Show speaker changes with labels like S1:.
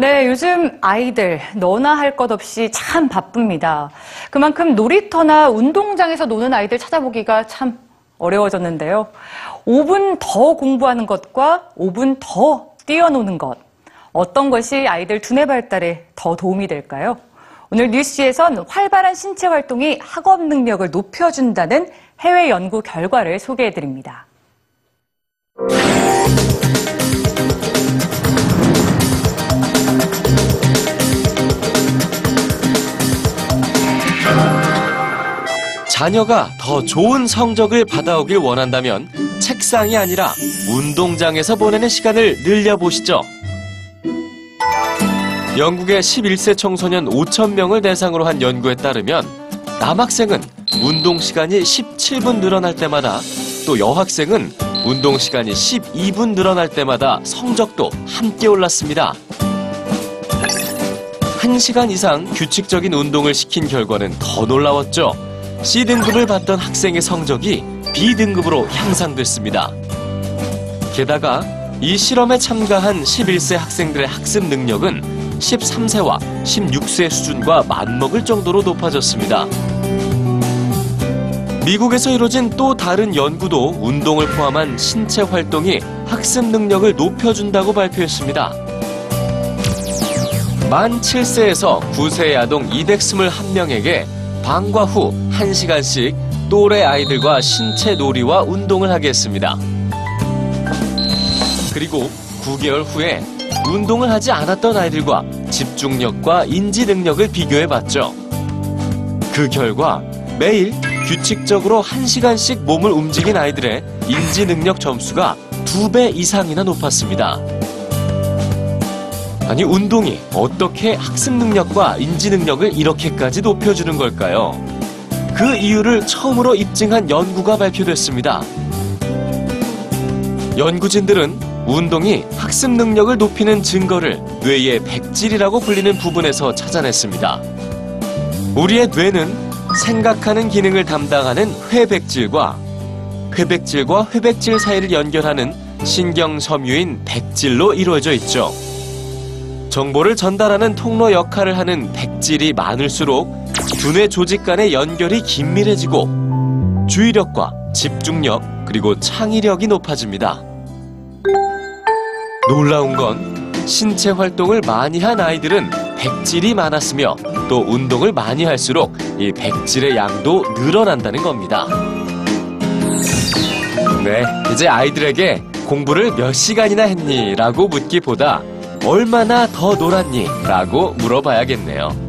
S1: 네, 요즘 아이들 너나 할 것 없이 참 바쁩니다. 그만큼 놀이터나 운동장에서 노는 아이들 찾아보기가 참 어려워졌는데요. 5분 더 공부하는 것과 5분 더 뛰어노는 것. 어떤 것이 아이들 두뇌 발달에 더 도움이 될까요? 오늘 뉴스에선 활발한 신체 활동이 학업 능력을 높여준다는 해외 연구 결과를 소개해드립니다.
S2: 자녀가 더 좋은 성적을 받아오길 원한다면 책상이 아니라 운동장에서 보내는 시간을 늘려보시죠. 영국의 11세 청소년 5천 명을 대상으로 한 연구에 따르면 남학생은 운동 시간이 17분 늘어날 때마다 또 여학생은 운동 시간이 12분 늘어날 때마다 성적도 함께 올랐습니다. 1시간 이상 규칙적인 운동을 시킨 결과는 더 놀라웠죠. C등급을 받던 학생의 성적이 B등급으로 향상됐습니다. 게다가 이 실험에 참가한 11세 학생들의 학습 능력은 13세와 16세 수준과 맞먹을 정도로 높아졌습니다. 미국에서 이뤄진 또 다른 연구도 운동을 포함한 신체 활동이 학습 능력을 높여준다고 발표했습니다. 만 7세에서 9세의 아동 221명에게 방과 후 1시간씩 또래 아이들과 신체 놀이와 운동을 하게 했습니다. 그리고 9개월 후에 운동을 하지 않았던 아이들과 집중력과 인지 능력을 비교해 봤죠. 그 결과 매일 규칙적으로 1시간씩 몸을 움직인 아이들의 인지 능력 점수가 2배 이상이나 높았습니다. 아니 운동이 어떻게 학습 능력과 인지 능력을 이렇게까지 높여주는 걸까요? 그 이유를 처음으로 입증한 연구가 발표됐습니다. 연구진들은 운동이 학습 능력을 높이는 증거를 뇌의 백질이라고 불리는 부분에서 찾아냈습니다. 우리의 뇌는 생각하는 기능을 담당하는 회백질과 회백질과 회백질 사이를 연결하는 신경 섬유인 백질로 이루어져 있죠. 정보를 전달하는 통로 역할을 하는 백질이 많을수록 두뇌 조직 간의 연결이 긴밀해지고 주의력과 집중력 그리고 창의력이 높아집니다. 놀라운 건 신체 활동을 많이 한 아이들은 백질이 많았으며 또 운동을 많이 할수록 이 백질의 양도 늘어난다는 겁니다. 네, 이제 아이들에게 공부를 몇 시간이나 했니? 라고 묻기보다 얼마나 더 놀았니? 라고 물어봐야겠네요.